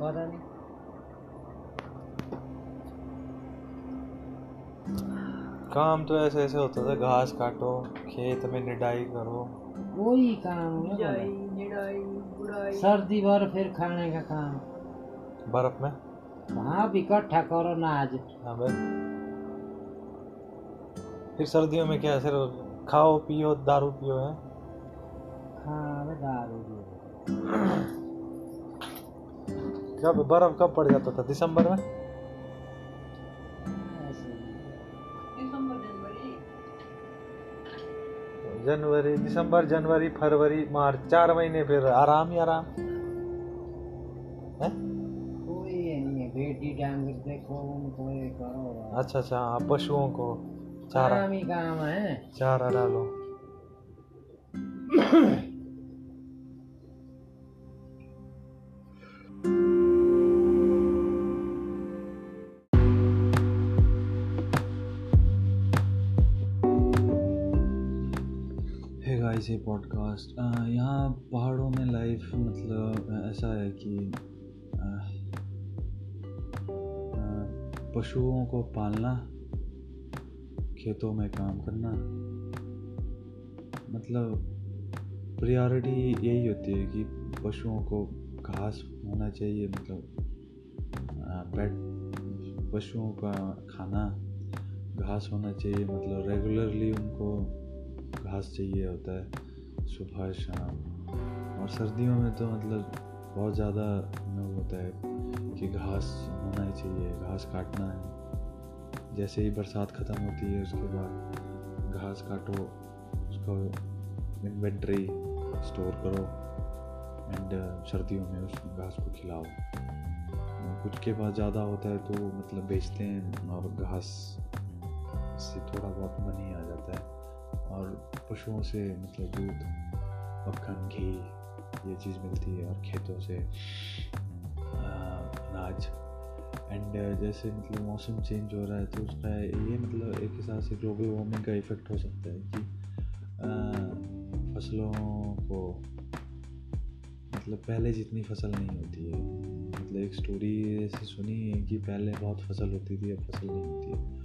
पता नहीं काम तो ऐसे ऐसे होता था घास काटो खेत में निडाई करो। कोई काम निडाई निडाई सर्दी भर फिर खाने का काम। बर्फ़ में? वहाँ भी इकट्ठा करो ना आज। हाँ फिर सर्दियों में क्या सिर्फ़ खाओ पियो दारू पियो है? हाँ दारू भी कब बर्फ़ कब पड़ जाता था? दिसंबर में? जनवरी जनवरी दिसंबर जनवरी फरवरी मार्च चार महीने फिर आराम ही आराम। है? कोई ये नहीं बेटी डांगर देखो उनको ये करो। अच्छा अच्छा हाँ पशुओं को चारा। आराम ही काम है। चारा डालो। गाइस पॉडकास्ट यहाँ पहाड़ों में लाइफ मतलब ऐसा है कि पशुओं को पालना, खेतों में काम करना मतलब प्रायोरिटी यही होती है कि पशुओं को घास होना चाहिए मतलब पेट पशुओं का खाना घास होना चाहिए मतलब रेगुलरली उनको घास चाहिए होता है, सुबह, शाम। और सर्दियों में तो मतलब बहुत ज़्यादा वो होता है कि घास होना ही चाहिए, घास काटना है। जैसे ही बरसात ख़त्म होती है, उसके बाद घास काटो, उसको इन्वेंट्री स्टोर करो एंड सर्दियों में उस घास को खिलाओ। कुछ के पास ज़्यादा होता है तो मतलब बेचते हैं और घास से थोड़ा बहुत मनी आ जाता है। और पशुओं से मतलब दूध, मक्खन, घी, ये चीज़ मिलती है और खेतों से अनाज। एंड जैसे मतलब मौसम चेंज हो रहा है तो उसका ये मतलब एक हिसाब से ग्लोबल वार्मिंग का इफ़ेक्ट हो सकता है कि फ़सलों को मतलब पहले जितनी फ़सल नहीं होती है। मतलब एक स्टोरी ऐसी सुनी है कि पहले बहुत फ़सल होती थी, अब फ़सल नहीं होती है।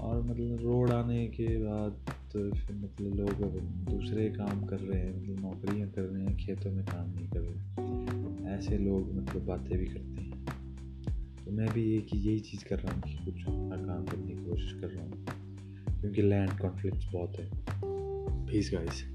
और मतलब रोड आने के बाद तो फिर मतलब लोग अब दूसरे काम कर रहे हैं मतलब नौकरियाँ कर रहे हैं, खेतों में काम नहीं कर रहे ऐसे लोग मतलब बातें भी करते हैं। तो मैं भी ये कि यही चीज़ कर रहा हूँ कि कुछ अपना काम करने की कोशिश कर रहा हूँ, क्योंकि लैंड कॉन्फ्लिक्ट बहुत है। Please guys